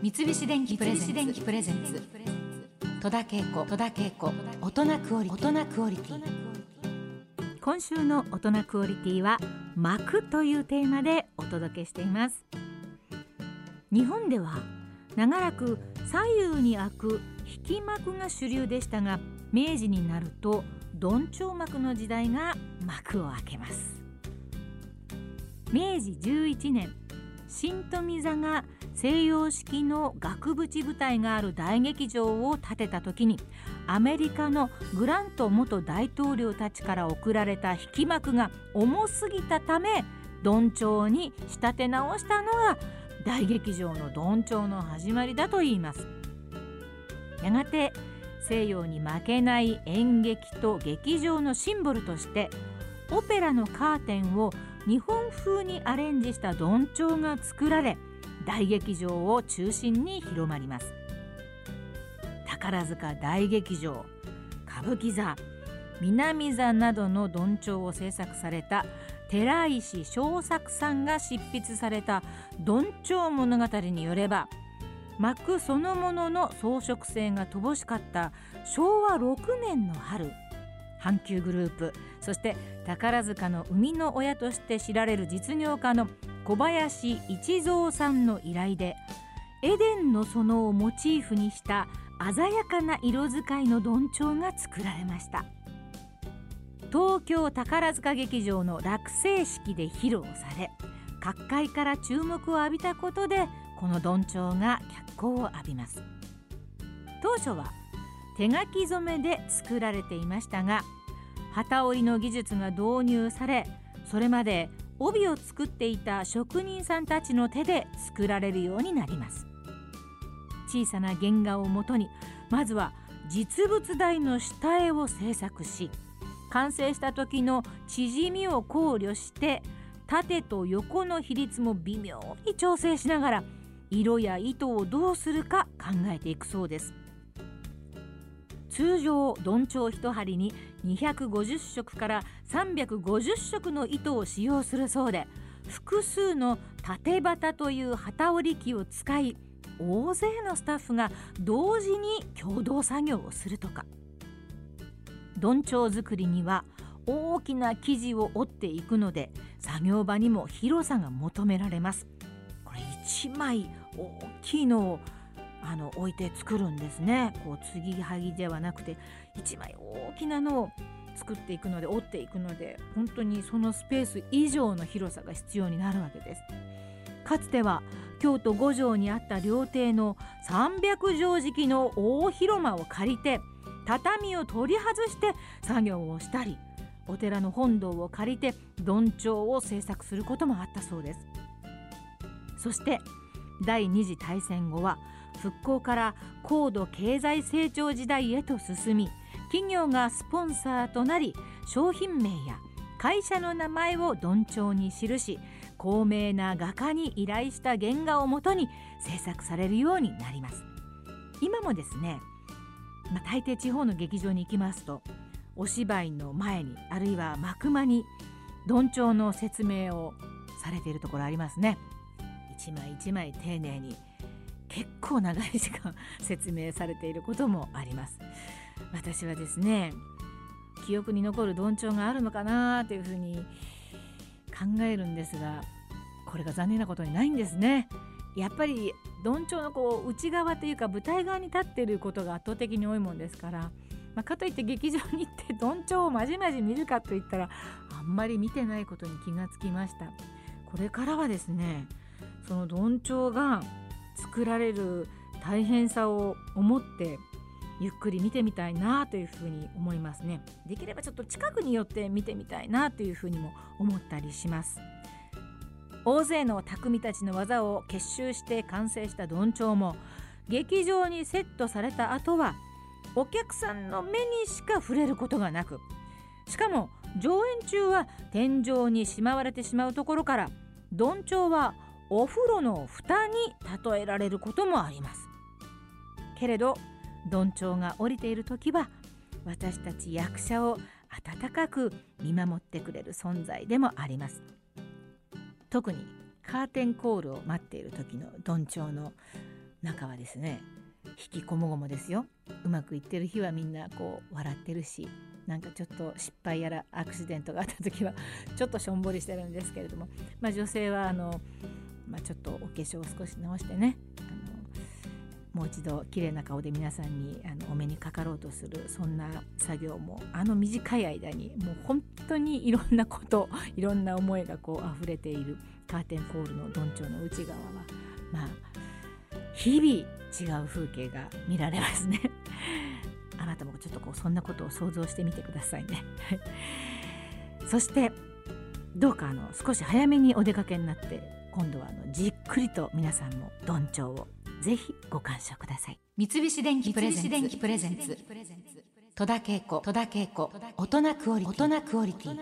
三菱電機プレゼンツ。戸田恵子。大人クオリティ。今週の大人クオリティは膜というテーマでお届けしています。日本では長らく左右に開く引き膜が主流でしたが明治になると鈍調膜の時代が幕を開けます。明治11年新富座が西洋式の額縁舞台がある大劇場を建てた時にアメリカのグラント元大統領たちから贈られた引き幕が重すぎたためどん調に仕立て直したのが大劇場のどん調の始まりだといいます。やがて西洋に負けない演劇と劇場のシンボルとしてオペラのカーテンを日本風にアレンジしたどん調が作られ大劇場を中心に広まります。宝塚大劇場歌舞伎座南座などのどんちょうを制作された寺石正作さんが執筆された「どんちょう物語」によれば幕そのものの装飾性が乏しかった昭和6年の春阪急グループそして宝塚の生みの親として知られる実業家の小林一三さんの依頼でエデンの園をモチーフにした鮮やかな色使いのどんちょうが作られました。東京宝塚劇場の落成式で披露され各界から注目を浴びたことでこのどんちょうが脚光を浴びます。当初は手書き染めで作られていましたが機織りの技術が導入されそれまで帯を作っていた職人さんたちの手で作られるようになります。小さな原画をもとにまずは実物大の下絵を制作し完成した時の縮みを考慮して縦と横の比率も微妙に調整しながら色や糸をどうするか考えていくそうです。通常どんちょう1針に250色から350色の糸を使用するそうで複数の縦旗という旗織り機を使い大勢のスタッフが同時に共同作業をするとか。どんちょう作りには大きな生地を折っていくので作業場にも広さが求められます。これ1枚大きいのをあの置いて作るんですね。こう継ぎはぎではなくて1枚大きなのを作っていくので折っていくので本当にそのスペース以上の広さが必要になるわけです。かつては京都五条にあった料亭の300畳敷きの大広間を借りて畳を取り外して作業をしたりお寺の本堂を借りてどんちょうを制作することもあったそうです。そして第二次大戦後は復興から高度経済成長時代へと進み企業がスポンサーとなり商品名や会社の名前をどんちょうに記し高名な画家に依頼した原画をもとに制作されるようになります。今もですね、まあ、大抵地方の劇場に行きますとお芝居の前にあるいは幕間にどんちょうの説明をされているところありますね。一枚一枚丁寧に結構長い時間説明されていることもあります。私はですね記憶に残るどんちょうがあるのかなというふうに考えるんですがこれが残念なことにないんですね。やっぱりどんちょうのこう内側というか舞台側に立っていることが圧倒的に多いもんですから、まあ、かといって劇場に行ってどんちょうをまじまじ見るかといったらあんまり見てないことに気がつきました。これからはですねそのどんちょうが作られる大変さを思ってゆっくり見てみたいなというふうに思いますね。できればちょっと近くに寄って見てみたいなというふうにも思ったりします。大勢の匠たちの技を結集して完成したどんちょうも劇場にセットされた後はお客さんの目にしか触れることがなくしかも上演中は天井にしまわれてしまうところからどんちょうはお風呂の蓋に例えられることもあります。けれどどんちょうが降りている時は私たち役者を温かく見守ってくれる存在でもあります。特にカーテンコールを待っている時のどんちょうの中はですね引きこもごもですよ。うまくいってる日はみんなこう笑ってるしなんかちょっと失敗やらアクシデントがあった時はちょっとしょんぼりしてるんですけれども、まあ、女性はあの、まあ、ちょっとお化粧を少し直してね。あのもう一度綺麗な顔で皆さんにあのお目にかかろうとするそんな作業もあの短い間にもう本当にいろんなこと いろんな思いがこう溢れているカーテンコールのどんちょうの内側はまあ日々違う風景が見られますね。あなたもちょっとこうそんなことを想像してみてくださいね。そしてどうかあの少し早めにお出かけになって今度はあのじっくりと皆さんもどんちょうをぜひご鑑賞ください。三菱電機プレゼンツ。戸田恵子。大人クオリティ